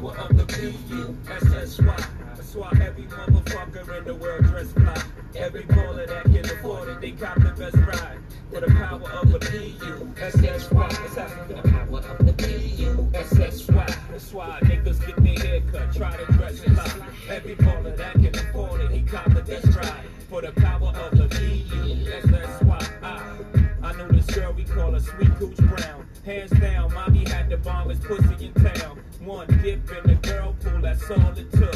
power of the P-U-S-S-Y. That's why every motherfucker in the world dress fly. Every baller that can afford it, they cop the best ride. For the power of the P-U-S-S-Y. Let's have the power of the P-U-S-S-Y. That's why niggas get their hair cut, try to dress fly. Every baller that can afford it, he cop the best ride. For the power of the P-U-S-S-Y. I, I know this girl, we call her Sweet Cooch Brown. Hands down, mommy had the bombest pussy in town. One dip in the girl pool, that's all it took.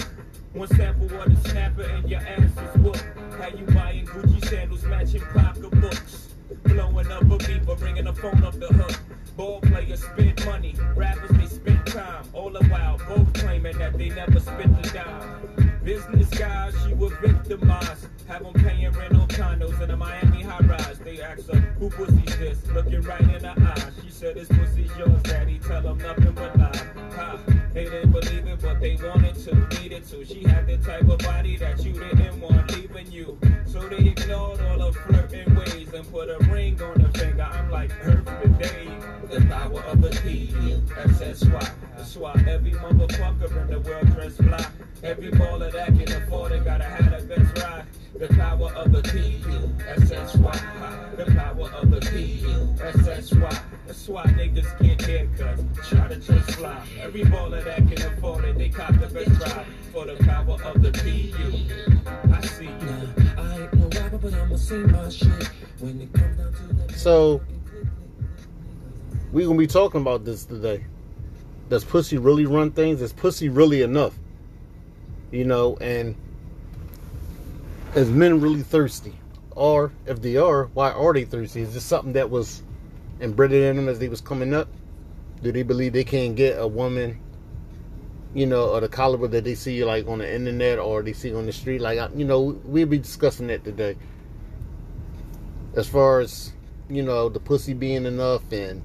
One sample of the snapper and your ass is whooped. How you buying Gucci sandals, matching pocketbooks. Blowing up a but ringing the phone off the hook. Ball players spend money, rappers they spend time. All the while, both claiming that they never spent a dime. Business guys, she was victimized. Have them paying rent on condos in a Miami high rise. They asked her, who pussy's this? Looking right in said, this pussy's yours, daddy. Tell them nothing but lie. Ha. They didn't believe it, but they wanted to, needed to. She had the type of body that you didn't want, leaving you. So they ignored all her flirting ways and put a ring on her finger. I'm like, Earth the day. The power of the P-U-S-S-Y. That's why every motherfucker in the world dress fly. Every baller that can afford it gotta have the best ride. The power of the P-U-S-S-Y. Why niggas get haircuts. Try to just fly. Every baller that can afford it, they cop the best ride. For the power of the P-U. I see you. I ain't no rapper, but I'ma sing my shit. When it comes down to the So we're gonna be talking about this today. Does pussy really run things? Is pussy really enough? You know, and is men really thirsty? Or if they are, why are they thirsty? Is this something that was embedded in them as they was coming up? Do they believe they can't get a woman, you know, or the caliber that they see like on the internet or they see on the street? Like, you know, we'll be discussing that today. As far as you know, the pussy being enough and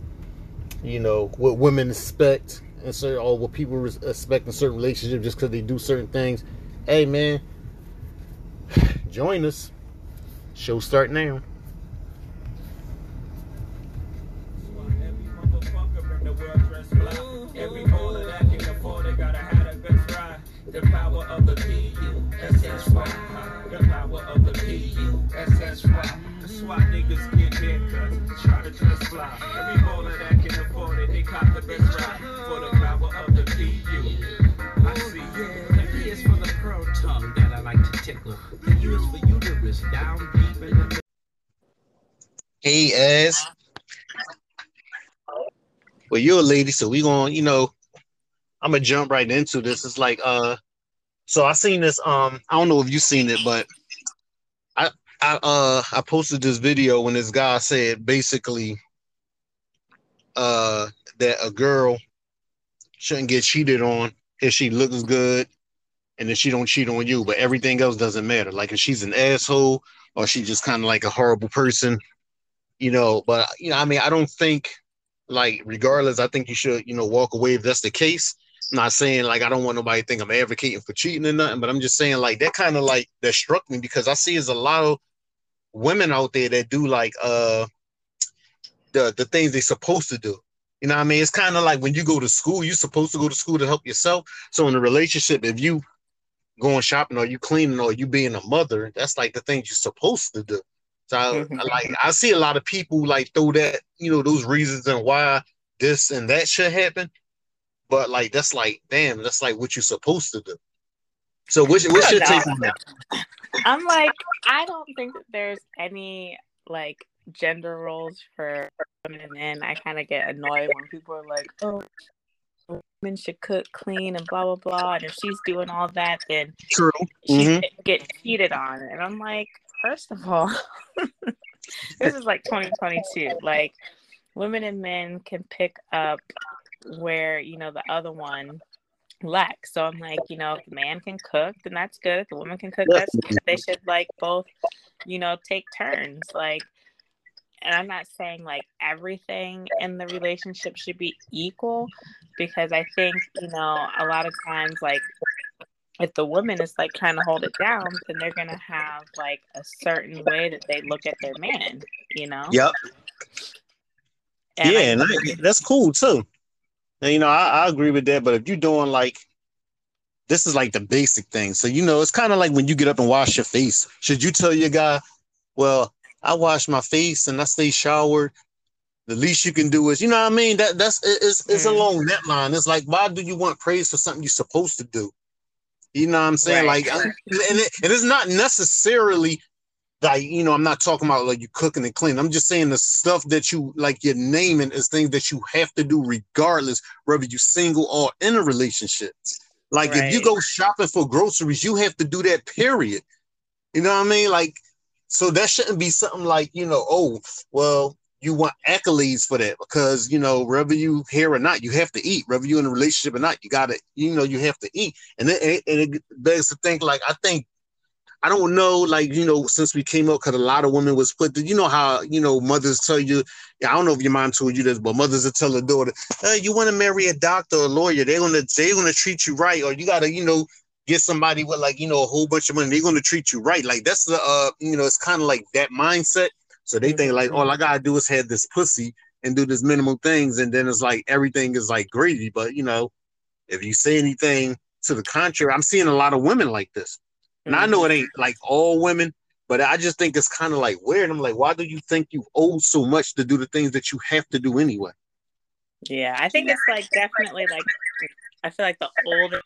you know what women expect and so or what people expect in certain relationships just because they do certain things. Hey man, join us. Show start now. Why niggas get haircuts. Try to just fly. Every that can afford it, they cop the best ride. For the power of the P-U. I see you. The P is for the tongue that I like to tickle. The U is for uterus, down deep in the Hey, as well, you're a lady, so we gonna, you know, I'm gonna jump right into this. It's like, uh, so I seen this. Um, I don't know if you've seen it, but I, uh, I posted this video when this guy said basically, uh, that a girl shouldn't get cheated on if she looks good and if she don't cheat on you, but everything else doesn't matter. Like if she's an asshole or she just kind of like a horrible person you know but you know i mean i don't think like regardless i think you should you know walk away if that's the case I'm not saying like i don't want nobody to think i'm advocating for cheating or nothing but i'm just saying like that kind of like that struck me because i see there's a lot of women out there that do like uh the the things they're supposed to do. You know what i mean? It's kind of like when you go to school you're supposed to go to school to help yourself. So in a relationship if you going shopping or you cleaning or you being a mother that's like the things you're supposed to do. So I, I like I see a lot of people like throw that, you know, those reasons and why this and that should happen. But like that's like, damn, that's like what you're supposed to do. So what's, what's your take on that? I'm like, I don't think that there's any like gender roles for women and men. I kind of get annoyed when people are like, oh, women should cook, clean, and blah, blah, blah. And if she's doing all that, then True. she Mhm. get cheated on. And I'm like, first of all, this is like 2022. Like, women and men can pick up where, you know, the other one lacks. So I'm like, you know, if the man can cook, then that's good. If the woman can cook, that's good. They should like both, you know, take turns. Like, and I'm not saying like everything in the relationship should be equal because I think, you know, a lot of times, like, if the woman is like trying to hold it down, then they're gonna have like a certain way that they look at their man, you know? Yep. And yeah, I- and I, that's cool too. And you know, I, I agree with that. But if you're doing like this is like the basic thing. So you know, it's kind of like when you get up and wash your face. Should you tell your guy, well, I wash my face and I stay showered. The least you can do is, you know what I mean? That that's it's it's Mm. along that line. It's like, why do you want praise for something you're supposed to do? You know what I'm saying? Right. Like, and, it, and it's not necessarily like you know, I'm not talking about like you cooking and cleaning. I'm just saying the stuff that you like you're naming is things that you have to do regardless whether you're single or in a relationship. Like if you go shopping for groceries, you have to do that. Period. You know what I mean? Like, so that shouldn't be something like you know, oh, well, you want accolades for that because you know, whether you here or not, you have to eat. Whether you're in a relationship or not, you gotta, you know, you have to eat. And it, and it begs to think like I think I don't know, like you know, since we came up, because a lot of women was put. You know how you know mothers tell you. I don't know if your mom told you this, but mothers will tell their daughter, uh, "You want to marry a doctor or a lawyer? They're gonna they're gonna treat you right, or you gotta you know get somebody with like you know a whole bunch of money. They're gonna treat you right. Like that's the uh you know it's kind of like that mindset. So they think like all I gotta do is have this pussy and do this minimal things, and then it's like everything is like greedy. But you know, if you say anything to the contrary, I'm seeing a lot of women like this. And I know it ain't like all women, but I just think it's kind of like weird. I'm like, why do you think you owe so much to do the things that you have to do anyway? Yeah, I think it's like definitely like I feel like the older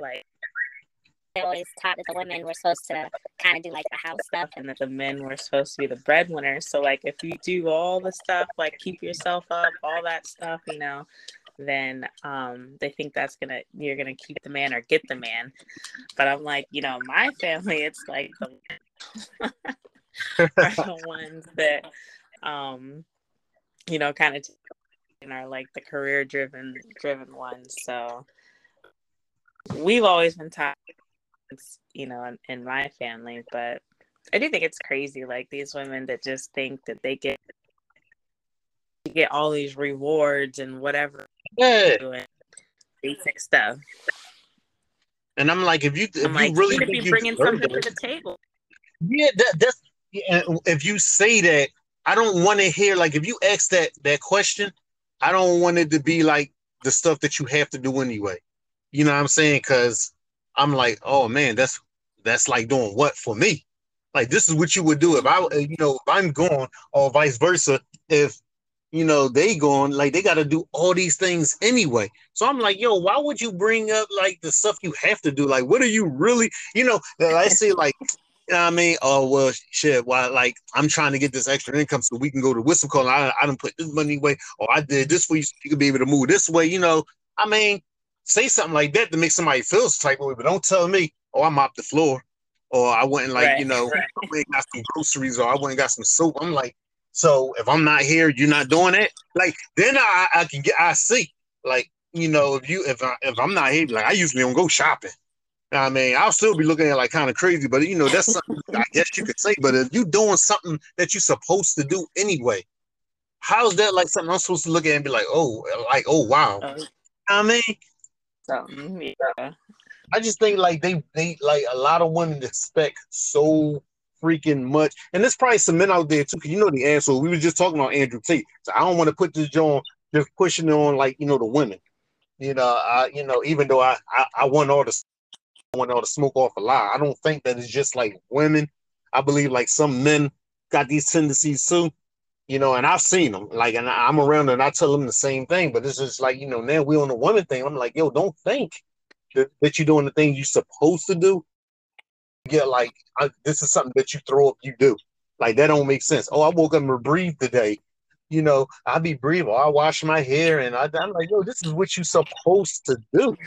like They always taught that the women were supposed to kind of do like the house stuff. and that the men were supposed to be the breadwinners. So like if you do all the stuff, like keep yourself up, all that stuff, you know, then um they think that's gonna you're gonna keep the man or get the man. But I'm like, you know, my family, it's like the are the ones that um you know kind of are like the career driven driven ones. So we've always been taught you know in, in my family but i do think it's crazy like these women that just think that they get get all these rewards and whatever Yeah. basic stuff And I'm like, if you if i'm like you really you should be bringing something to the table yeah, that, that's yeah, if you say that, I don't want to hear like if you ask that that question, I don't want it to be like the stuff that you have to do anyway. You know what I'm saying? Because I'm like, oh man, that's that's like doing what for me? Like this is what you would do if I, you know, if I'm gone, or vice versa. If you know they going like they got to do all these things anyway. So I'm like, yo, why would you bring up like the stuff you have to do? Like, what are you really, you know? I say like you know I mean? Oh well, shit. Why? Like I'm trying to get this extra income so we can go to whistle call. I I didn't put this money away, or I did this for you so you could be able to move this way. You know, I mean, say something like that to make somebody feel some type of way, but don't tell me, oh, I mopped the floor, or I went and like Right. you know, I went got some groceries, or I went and got some soap. I'm like, so if I'm not here, you're not doing it. Like then I I can get I see like you know if you if I if I'm not here, like I usually don't go shopping. I mean, I'll still be looking at like kind of crazy, but you know, that's something I guess you could say. But if you're doing something that you're supposed to do anyway, how's that like something I'm supposed to look at and be like, oh, like, oh wow. Oh, I mean, something yeah I just think like they they like a lot of women expect so freaking much, and there's probably some men out there too. Cause you know the answer. We were just talking about Andrew Tate, so I don't want to put this on just pushing on like you know the women. You know, I you know even though I I, I want all the I want all the smoke off a lie. I don't think that it's just like women. I believe like some men got these tendencies too. You know, and I've seen them. Like, and I'm around and I tell them the same thing. But it's just like you know now we on the woman thing. I'm like, yo, don't think that, that you're doing the things you're supposed to do. Yeah, like I, this is something that you throw up, you do. Like that don't make sense. Oh, I woke up and breathed today. You know, I be breathing. I wash my hair, and I, I'm like, yo, this is what you're supposed to do.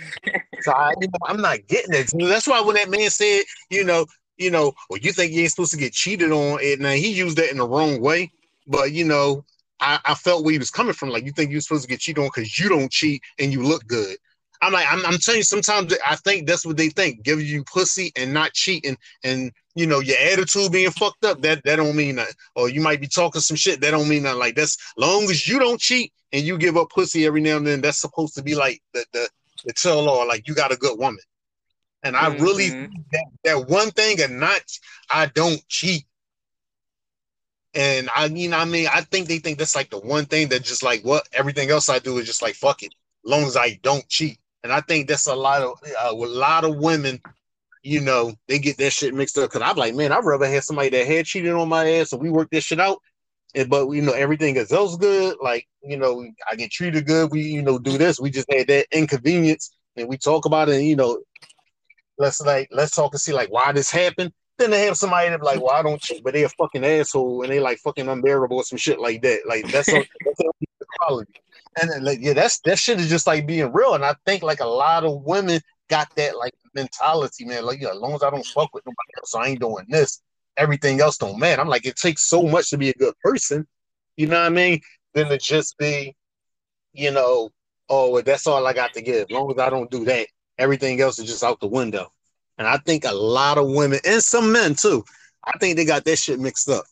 So I, you know, I'm not getting it. That's why when that man said, you know, you know, well, you think you ain't supposed to get cheated on, and now he used that in the wrong way. But you know, I, I felt where he was coming from. Like you think you're supposed to get cheated on because you don't cheat and you look good. I'm like, I'm, I'm telling you, sometimes I think that's what they think. Give you pussy and not cheating, and you know your attitude being fucked up. That that don't mean that. Or you might be talking some shit. That don't mean that. Like that's long as you don't cheat and you give up pussy every now and then. That's supposed to be like the the, the tell all. Like you got a good woman. And I really Mhm. that, that one thing and not I don't cheat. And I mean, I mean, I think they think that's like the one thing that just like what everything else I do is just like fuck it, long as I don't cheat. And I think that's a lot of uh, a lot of women, you know, they get that shit mixed up. Cause I'm like, man, I'd rather have somebody that had cheated on my ass and we work this shit out. And but you know, everything is else good. Like, you know, I get treated good. We, you know, do this. We just had that inconvenience and we talk about it, and, you know, let's like let's talk and see like why this happened. Then they have somebody that like, well, I don't cheat, but they a fucking asshole and they like fucking unbearable or some shit like that. Like that's, a, that's quality. And then, like, yeah, that's that shit is just like being real. And I think like a lot of women got that like mentality, man. Like, yeah, as long as I don't fuck with nobody else, I ain't doing this. Everything else don't matter. I'm like, it takes so much to be a good person. You know what I mean? Than to just be, you know, oh, well, that's all I got to give. As long as I don't do that, everything else is just out the window. And I think a lot of women and some men too, I think they got that shit mixed up.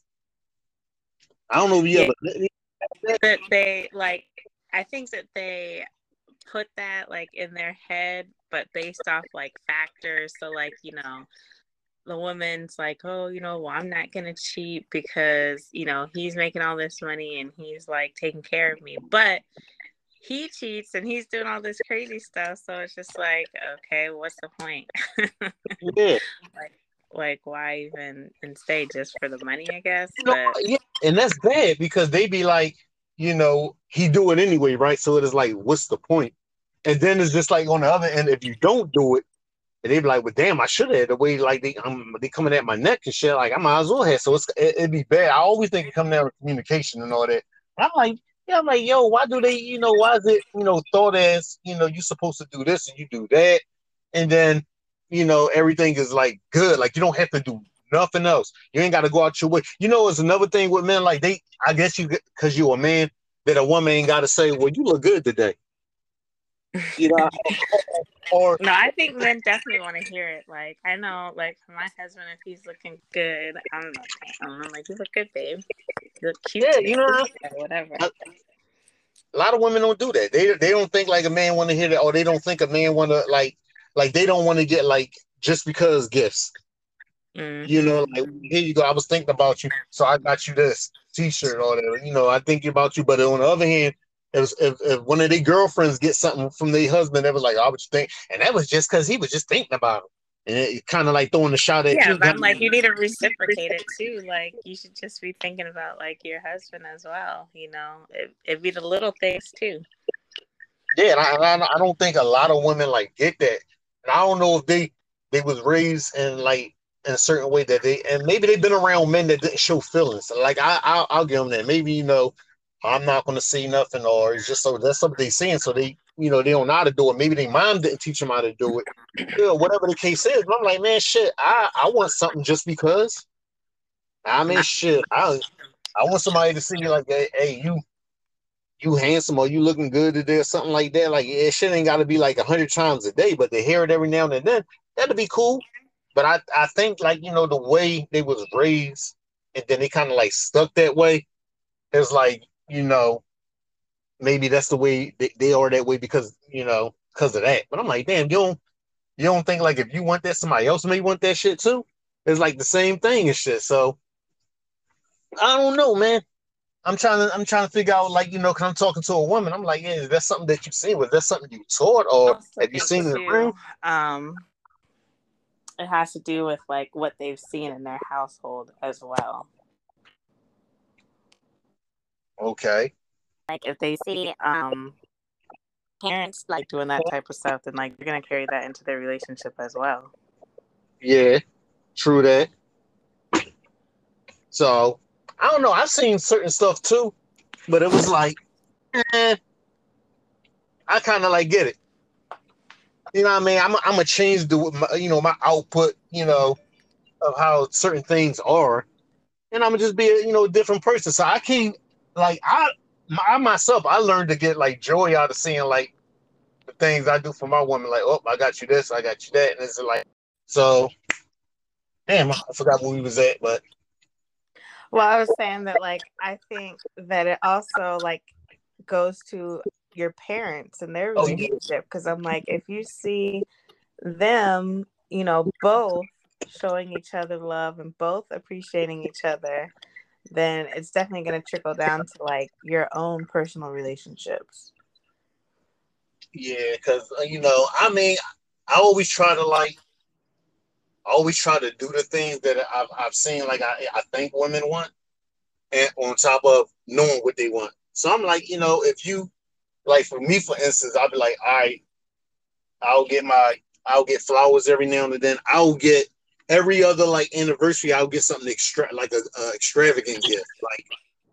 I don't know if you Yeah. ever that they like i think that they put that like in their head but based off like factors. So like you know the woman's like oh you know well i'm not gonna cheat because you know he's making all this money and he's like taking care of me. But he cheats and he's doing all this crazy stuff. So it's just like okay what's the point? Yeah. like like why even and stay just for the money i guess but yeah, and that's bad because they be like, you know, he do it anyway, right? So it is like, what's the point? And then it's just like on the other end, if you don't do it, and they be like, well, damn, I should have. The way like they, um, they coming at my neck and shit, like I might as well have. So it's it, it'd be bad. I always think it come down to communication and all that. I'm like, yeah, I'm like, yo, why do they, you know, why is it, you know, thought as, you know, you supposed to do this and you do that, and then, you know, everything is like good. Like you don't have to do nothing else. You ain't got to go out your way. You know, it's another thing with men. Like they, I guess you, because you're a man, that a woman ain't got to say, well, you look good today. You know, or No, I think men definitely want to hear it. Like, I know, like, my husband, if he's looking good, I'm like, I'm like, you look good, babe. You look cute. Yeah, today," you know- whatever. a lot of women don't do that. They they don't think like a man want to hear that, or they don't think a man want to like like they don't want to get like just because gifts. Mm. You know, like here you go. I was thinking about you, so I got you this T-shirt or whatever. You know, I think about you. But on the other hand, if if, if one of their girlfriends get something from their husband, they was like, "I was just think," and that was just because he was just thinking about it, and it kind of like throwing a shot at Yeah, you. but I'm like, you need to reciprocate it too. Like, you should just be thinking about like your husband as well. You know, it, it'd be the little things too. Yeah, and I, and I I don't think a lot of women like get that, and I don't know if they they was raised in like in a certain way that they and maybe they've been around men that didn't show feelings. Like I I'll, I'll give them that. Maybe you know I'm not going to say nothing, or it's just so that's something they saying, so they you know they don't know how to do it. Maybe their mom didn't teach them how to do it. Whatever the case is. But I'm like, man, shit, I I want something just because. I mean, shit, I I want somebody to see me like, hey, hey you you handsome or you looking good today or something like that. Like it shit ain't gotta be like a hundred times a day, but to hear it every now and then, that'd be cool. But I, I think like you know the way they was raised and then they kind of like stuck that way. It's like, you know, maybe that's the way they, they are that way because, you know, because of that. But I'm like, damn, you don't you don't think like if you want that, somebody else may want that shit too? It's like the same thing and shit. So I don't know, man. I'm trying to I'm trying to figure out like you know because I'm talking to a woman. I'm like, yeah, is that something that you've seen? Was that something you taught or have you seen in the room? Um, it has to do with like what they've seen in their household as well. Okay. Like if they see um parents like doing that type of stuff, then like they're gonna carry that into their relationship as well. Yeah, true that. So I don't know. I've seen certain stuff too, but it was like, eh, I kind of like get it. You know what I mean? I'm I'm gonna change the you know my output, you know, of how certain things are, and I'm gonna just be a you know a different person. So I can't like I I myself I learned to get like joy out of seeing like the things I do for my woman. Like, oh, I got you this, I got you that, and it's like so. Damn, I forgot where we was at, but Well, I was saying that like I think that it also like goes to your parents and their Oh, yeah. relationship because I'm like if you see them, you know, both showing each other love and both appreciating each other, then it's definitely going to trickle down to like your own personal relationships. Yeah, because uh, you know, I mean, I always try to like, always try to do the things that I've, I've seen, like I, I think women want, and on top of knowing what they want. So I'm like, you know, if you, like for me, for instance, I'll be like, all right, I'll get my, I'll get flowers every now and then. I'll get every other like anniversary, I'll get something extra, like a, a extravagant gift, like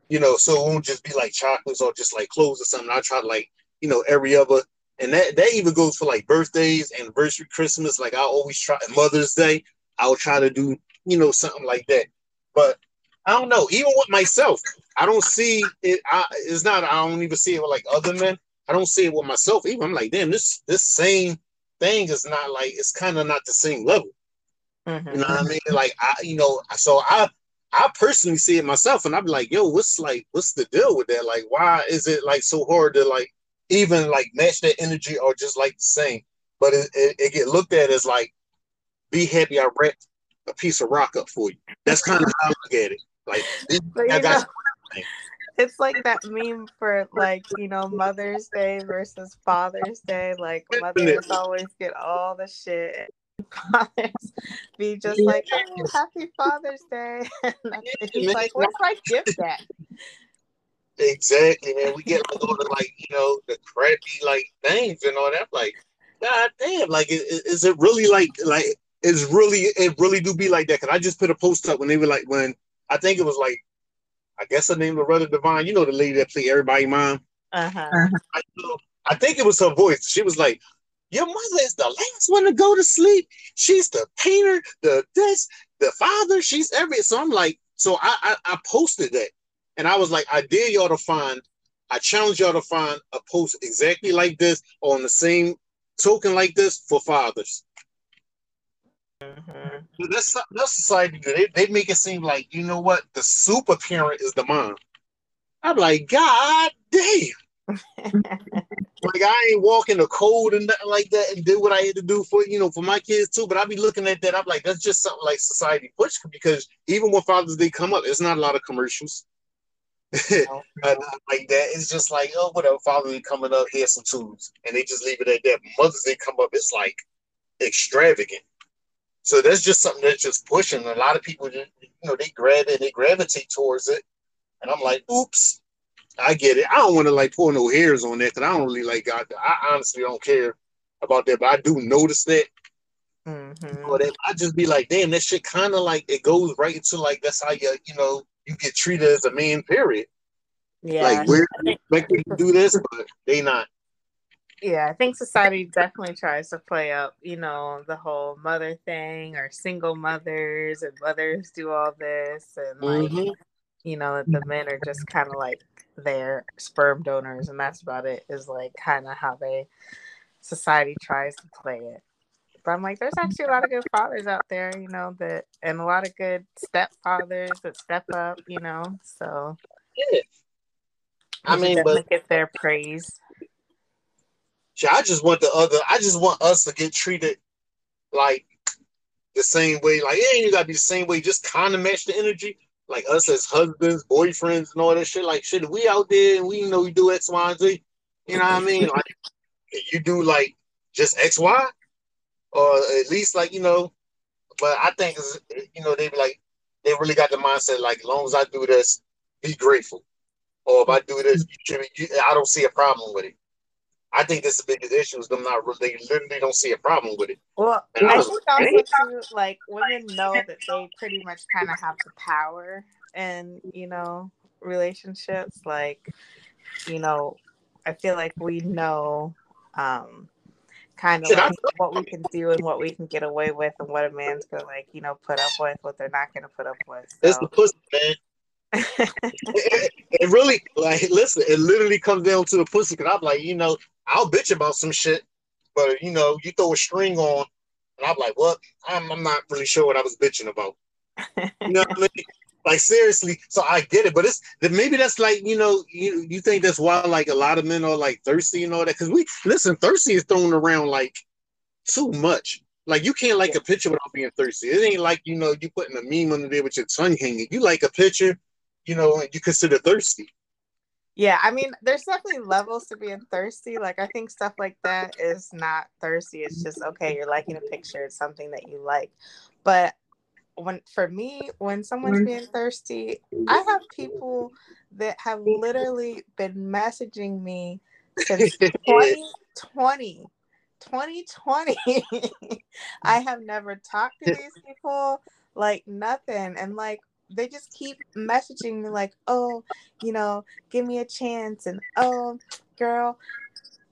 you know, so it won't just be like chocolates or just like clothes or something. I try to like, you know, every other and that that even goes for like birthdays, anniversary, Christmas. Like I always try Mother's Day, I'll try to do you know something like that. But I don't know. Even with myself, I don't see it. I, it's not. I don't even see it with like other men. I don't see it with myself. Even I'm like, damn, this this same thing is not like it's kind of not the same level. Mhm. You know what I mean? Like I, you know, so I I personally see it myself, and I'm like, yo, what's like, what's the deal with that? Like, why is it like so hard to like even like match that energy or just like the same? But it, it, it get looked at as like, be happy I wrapped a piece of rock up for you. That's kind of how I look at it. Like, this- I got know, it's like that meme for like you know Mother's Day versus Father's Day. Like mothers always get all the shit. Fathers be just like, oh, happy Father's Day. And he's like, where's my gift at? Exactly, man. We get like all the like you know the crappy like things and all that. Like, god damn, like is, is it really like like it's really it really do be like that? Cause I just put a post up when they were like when I think it was like I guess her name was Loretta Devine. You know the lady that played Everybody Mom. Uh huh. I, I think it was her voice. She was like, "Your mother is the last one to go to sleep. She's the painter, the this, the father. She's every." So I'm like, so I I, I posted that, and I was like, I dare y'all to find, I challenge y'all to find a post exactly like this on the same token like this for fathers. Mhm. That's that's society. They they make it seem like you know what the super parent is the mom. I'm like, God damn. Like I ain't walking the code and nothing like that and do what I had to do for you know for my kids too. But I be looking at that, I'm like, that's just something like society push because even when Father's Day come up, it's not a lot of commercials. And, like that, it's just like, oh, whatever, Father's Day coming up, here's some tools. And they just leave it at that. Mother's Day come up, it's like extravagant. So that's just something that's just pushing. A lot of people, just, you know, they grab it, they gravitate towards it. And I'm like, oops, I get it. I don't want to like pull no hairs on that because I don't really like God. I honestly don't care about that, but I do notice that. Mhm. But I just be like, damn, that shit kind of like it goes right into like that's how you you know you get treated as a man. Period. Yeah. Like we're expected to do this, but they not. Yeah, I think society definitely tries to play up, you know, the whole mother thing or single mothers and mothers do all this and like, Mhm. you know, the men are just kind of like their sperm donors and that's about it is like kind of how they society tries to play it. But I'm like, there's actually a lot of good fathers out there, you know, that and a lot of good stepfathers that step up, you know. So Yeah. I mean, but get their praise. I just want the other. I just want us to get treated like the same way. Like it ain't gotta be the same way. Just kind of match the energy. Like us as husbands, boyfriends, and all that shit. Like shit, we out there and we know we do X, Y, and Z. You know what I mean? Like you do like just X, Y, or at least like you know. But I think you know they be like they really got the mindset like as long as I do this, be grateful. Or if I do this, you should be, you, I don't see a problem with it. I think that's the biggest issue is them not really, they literally don't see a problem with it. Well, And I I think also too, like women know that they pretty much kind of have the power in you know relationships. Like, you know, I feel like we know, um, kind of like what we can do and what we can get away with, and what a man's gonna like, you know, put up with, what they're not gonna put up with. It's the pussy, man. It, it really, like, listen, it literally comes down to the pussy. Cause I'm like, you know, I'll bitch about some shit, but you know, you throw a string on, and I'm like, what? I'm, I'm not really sure what I was bitching about. You know what I mean? Like seriously, so I get it, but it's that maybe that's like you know you you think that's why like a lot of men are like thirsty and all that because we listen thirsty is thrown around like too much. Like you can't like a picture without being thirsty. It ain't like you know you putting a meme under there with your tongue hanging. You like a picture, you know, and you consider thirsty. Yeah, I mean, there's definitely levels to being thirsty. Like, I think stuff like that is not thirsty. It's just okay. You're liking a picture. It's something that you like. But when for me, when someone's mm-hmm. being thirsty, I have people that have literally been messaging me since 2020. 2020. I have never talked to these people, like nothing. And like they just keep messaging me like, oh, you know, give me a chance and oh girl,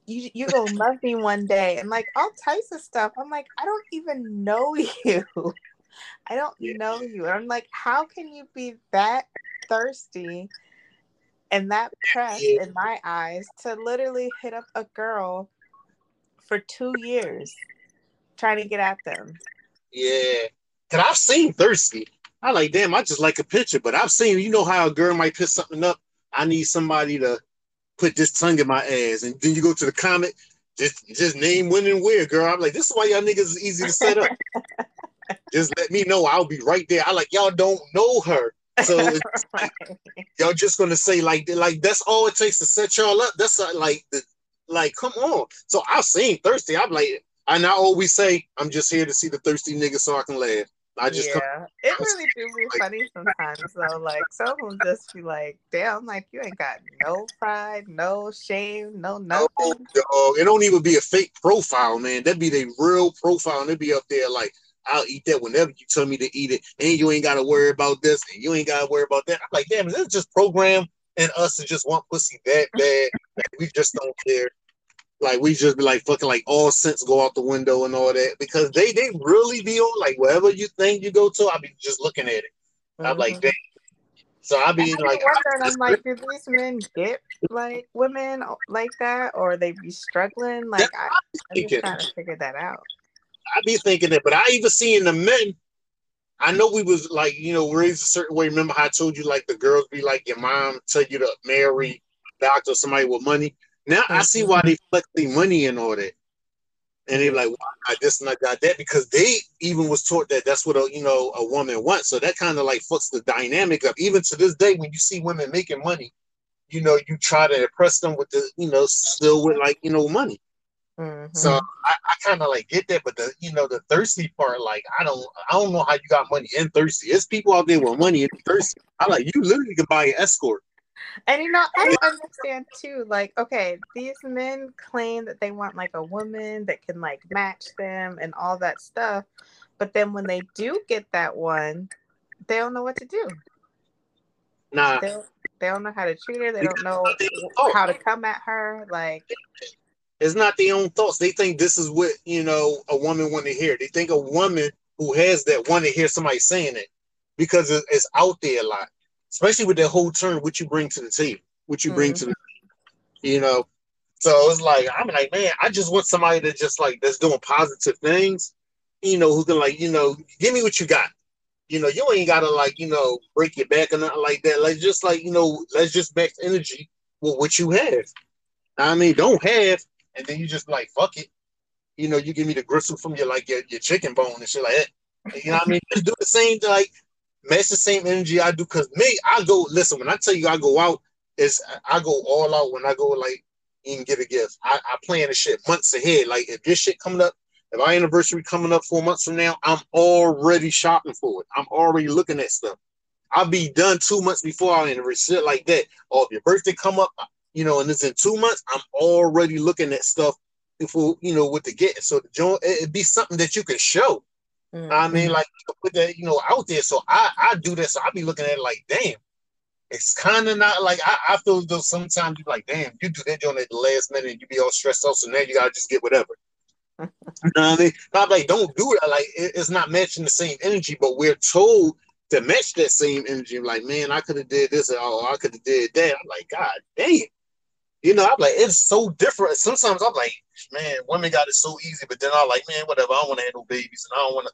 you you gonna love me one day and like all types of stuff. I'm like, I don't even know you. I don't Yeah. know you. And I'm like, how can you be that thirsty and that pressed Yeah. in my eyes to literally hit up a girl for two years trying to get at them? Yeah. Cause I've seen thirsty. I like, damn, I just like a picture, but I've seen, you know how a girl might put something up. I need somebody to put this tongue in my ass. And then you go to the comment, just just name when and where, girl. I'm like, this is why y'all niggas is easy to set up. just let me know. I'll be right there. I like y'all don't know her. So like, y'all just gonna say like like that's all it takes to set y'all up. That's uh, like the like come on. So I've seen thirsty. I'm like, and I always say I'm just here to see the thirsty nigga so I can laugh. I just come, yeah, it really do be funny sometimes though. Like some will just be like, "Damn, like you ain't got no pride, no shame, no oh, nothing." dog. It don't even be a fake profile, man. That'd be the real profile, and it'd be up there like. I'll eat that whenever you tell me to eat it, and you ain't got to worry about this, and you ain't got to worry about that. I'm like, damn, is this just programmed in us to just want pussy that bad that we just don't care? Like we just be like fucking like all sense go out the window and all that because they they really be on like wherever you think you go to, I'll be just looking at it. I'm like, Mhm. damn. So I be like, wondering, I'm like, do these men get like women like that, or they be struggling? Like, I, I'm just trying to figure that out. I be thinking that, but I even seen the men. I know we was like, you know, raised a certain way. Remember how I told you like the girls be like your mom tell you to marry doctor somebody with money. Now I see why they flex their money and all that. And they like, well, I got this and I got that because they even was taught that that's what a you know a woman wants. So that kind of like fucks the dynamic up. Even to this day, when you see women making money, you know, you try to impress them with the, you know, still with like, you know, money. Mhm. So I, I kind of like get that, but the you know the thirsty part, like I don't I don't know how you got money and thirsty. It's people out there with money and thirsty. I like you literally can buy an escort. And you know, I don't understand too. Like, okay, these men claim that they want like a woman that can like match them and all that stuff, but then when they do get that one, they don't know what to do. Nah, They don't, they don't know how to treat her. They don't know how to come at her. Like, it's not their own thoughts. They think this is what you know a woman want to hear. They think a woman who has that want to hear somebody saying it because it's out there a lot, especially with that whole term. What you bring to the table, what you bring to the, mm-hmm. you know. So it's like I'm like, man, I just want somebody that just like that's doing positive things, you know, who can like, you know, give me what you got. You know, you ain't gotta like, you know, break your back or nothing like that. Like just like, you know, let's just max energy with what you have. I mean, don't have, and then you just like fuck it. You know, you give me the gristle from your like your, your chicken bone and shit like that. You know what I mean? Just do the same like match the same energy I do. Cause me, I go listen, when I tell you I go out, is I go all out when I go like and get a gift. I, I plan the shit months ahead. Like if this shit coming up, if our anniversary coming up four months from now, I'm already shopping for it. I'm already looking at stuff. I'll be done two months before our anniversary, shit like that. Or if your birthday come up, you know, and it's in two months, I'm already looking at stuff before you know what to get. So the joint it'd be something that you can show. mm, I mean, like you put that, you know, out there. So I I do that. So I be looking at it like, damn. It's kind of not like I, I feel though sometimes you're like, damn, you do that joint at the last minute and you be all stressed out. So now you gotta just get whatever. you know what I mean? I'm like, don't do it. Like it- it's not matching the same energy, but we're told to match that same energy. Like, man, I could have did this or oh, I could have did that. I'm like, God damn. You know, I'm like, it's so different. Sometimes I'm like, man, women got it so easy, but then I'm like, man, whatever. I don't want to have no babies and I don't want to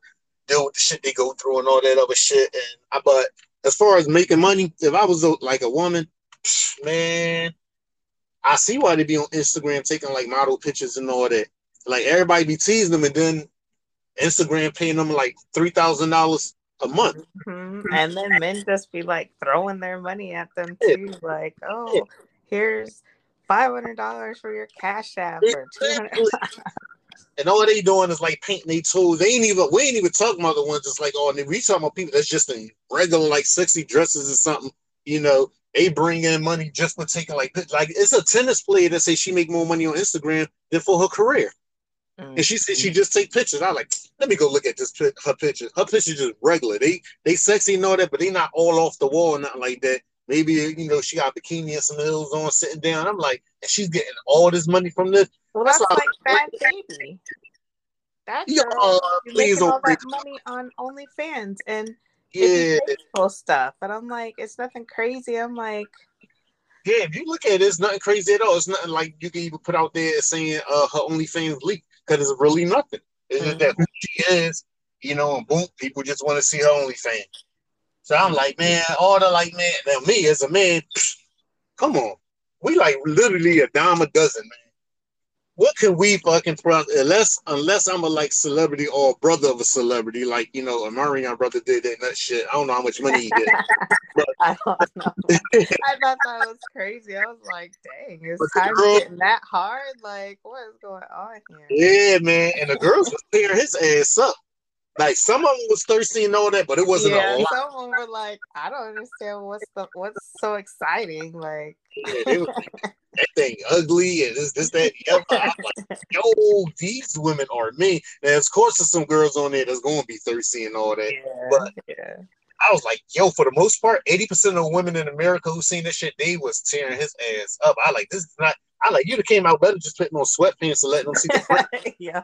deal with the shit they go through and all that other shit. And I, but as far as making money, if I was a, like a woman, man, I see why they be on Instagram taking like model pictures and all that. Like everybody be teasing them, and then Instagram paying them like three thousand dollars a month. mhm. And then men just be like throwing their money at them too. Like, oh, here's five hundred dollars for your cash app or two hundred. And all they doing is like painting their toes. They ain't even we ain't even talking about the ones that's like oh we talking about people that's just in regular like sexy dresses or something. You know, they bring in money just for taking like like it's a tennis player that say she make more money on Instagram than for her career. And she said she mm. just take pictures. I like, let me go look at this her pictures. Her pictures just regular. They they sexy and all that, but they not all off the wall and nothing like that. Maybe you know she got bikini and some heels on, sitting down. I'm like, and she's getting all this money from this. Well, that's, That's like Bhad Bhabie. That's Yeah, uh, please making all that money on OnlyFans and Yeah, stuff. But I'm like, it's nothing crazy. I'm like, yeah. If you look at it, it's nothing crazy at all. It's nothing like you can even put out there saying uh her OnlyFans leak because it's really nothing. It's just that who she is, you know, and boom, people just want to see her OnlyFans. So I'm like, man, all the like, man, now me as a man, come on, we like literally a dime a dozen, man. What can we fucking unless unless I'm a like celebrity or brother of a celebrity, like you know, a Marion brother did that nut shit. I don't know how much money he did. I don't know. I thought that was crazy. I was like, dang, is But time girl- getting that hard? Like, what is going on here? Yeah, man. And the girls was tearing his ass up. Like some of them was thirsty and all that, but it wasn't yeah, a lot. them were like, I don't understand what's the what's so exciting. Like, Yeah, was- that thing ugly and this, this, that. I'm like, yo, these women are me. And of course, there's some girls on there that's going to be thirsty and all that. yeah, But- yeah. I was like, yo, for the most part, 80% of the women in America who seen this shit, they was tearing his ass up. I like, this is not, I like, you'd have came out better just putting on sweatpants and letting them see the front. yeah.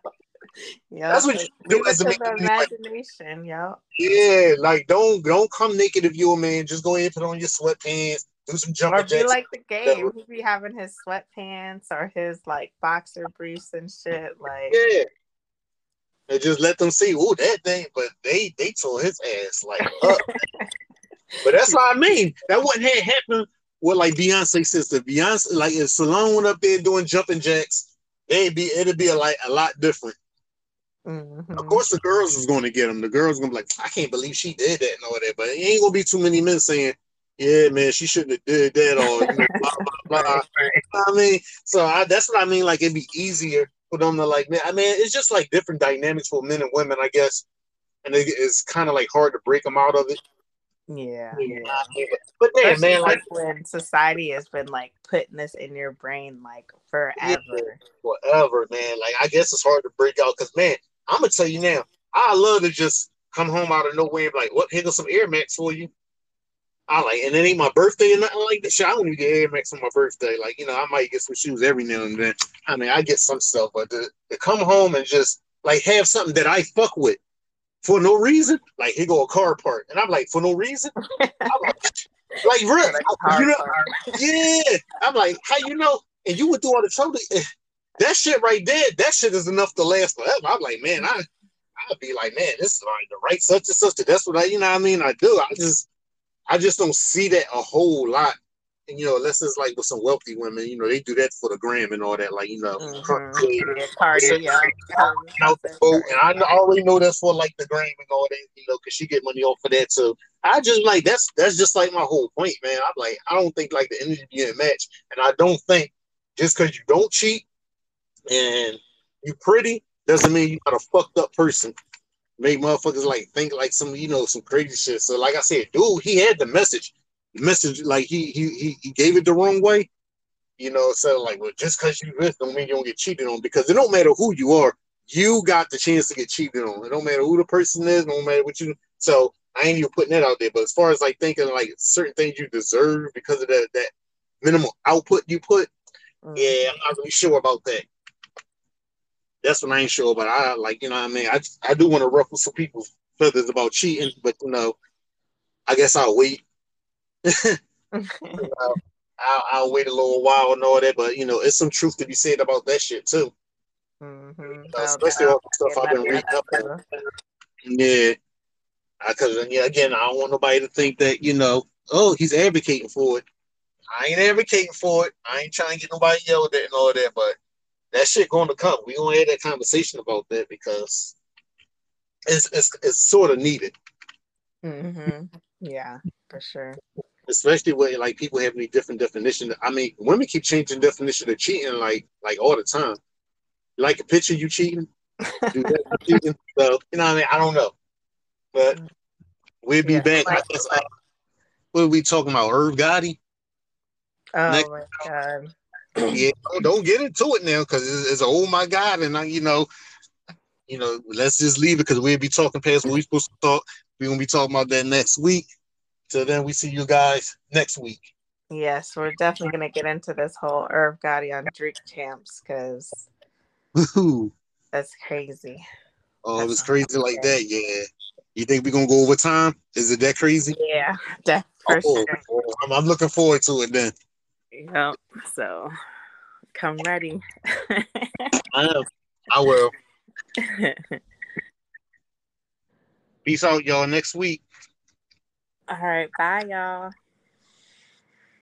Yeah. That's what you do Leave as it a to the imagination, yo. Yeah, like, don't don't come naked if you're a man. Just go in, and put on your sweatpants, do some Or jumping be jacks. like the game. He be having his sweatpants or his like boxer briefs and shit. Like, Yeah. And just let them see, oh, that thing, but they they tore his ass like up. but that's what I mean. That wouldn't have happened with like Beyonce sister. Beyonce, like if Solange went up there doing jumping jacks, it'd be it'd be a, like a lot different. mhm. Of course, the girls was going to get them. The girls gonna be like, I can't believe she did that and all that. But it ain't gonna be too many men saying, Yeah, man, she shouldn't have did that or you know, blah blah blah. You know what I mean, so I, that's what I mean. Like it'd be easier for them to like. Man, I mean, it's just like different dynamics for men and women, I guess. And it, it's kind of like hard to break them out of it. Yeah, You yeah. what I mean? But, but damn, Especially man, like when society has been like putting this in your brain like forever. forever, man. Like I guess it's hard to break out because man, I'm gonna tell you now, I love to just come home out of nowhere and be like, what here goes some Air Max for you. I like, and it ain't my birthday or nothing like that. Shit, I don't even get Air Max on my birthday. Like, you know, I might get some shoes every now and then. I mean, I get some stuff, but to, to come home and just like have something that I fuck with for no reason, like here go a car part, and I'm like, for no reason, I'm like, like real, Like you know, yeah. I'm like, how you know? And you went through all the trouble. eh, That shit right there, that shit is enough to last forever. I'm like, man, I I'd be like, man, this is like the right such and such. That's what I, you know what I mean? I do. I just I just don't see that a whole lot. And you know, unless it's like with some wealthy women, you know, they do that for the gram and all that, like, you know, Mhm. Cardi, Yeah, out the boat, and I already know that's for like the gram and all that, you know, because she get money off of that too. I just like that's that's just like my whole point, man. I'm like, I don't think like the energy getting matched, and I don't think just because you don't cheat and you pretty doesn't mean you got a fucked up person. Make motherfuckers like think like some you know some crazy shit. So like I said, dude, he had the message. Message like he he he, gave it the wrong way. You know, so like, well, just because you this don't mean you don't get cheated on because it don't matter who you are, you got the chance to get cheated on. It don't matter who the person is, no matter what you. So I ain't even putting that out there. But as far as like thinking like certain things you deserve because of that that minimal output you put, Mhm. yeah, I'm not really sure about that. That's what I ain't sure about. I like, you know what I mean? I I do want to ruffle some people's feathers about cheating, but you know, I guess I'll wait. I'll, I'll wait a little while and all that, but you know, it's some truth to be said about that shit too. Mhm. You know, especially all the stuff I've been reading up on. Yeah, because yeah, again, I don't want nobody to think that you know, oh, he's advocating for it. I ain't advocating for it. I ain't trying to get nobody yelled at and all that, but that shit going to come. We gonna have that conversation about that because it's it's it's sort of needed. hmm Yeah, for sure. Especially with like people having a different definition. I mean, women keep changing definition of cheating like like all the time. Like a picture you cheating, Do that for cheating. So you know, what I mean, I don't know, but we'll be Yeah, back. Like- guess, uh, what are we talking about? Irv Gotti? Oh Next- my god. yeah, don't, don't get into it now because it's, it's oh my god, and I, you know, you know, let's just leave it because we'll be talking past what we're supposed to talk. We're gonna be talking about that next week. Till then, we see you guys next week. Yes, we're definitely gonna get into this whole Irv Gotti on Drink Champs because that's crazy. Oh, it was crazy like that. Yeah. You think we're gonna go over time? Is it that crazy? Yeah, for Oh, sure. oh, I'm, I'm looking forward to it then. Yep. So come ready. I am. I will. Peace out, y'all. Next week. All right, bye, y'all.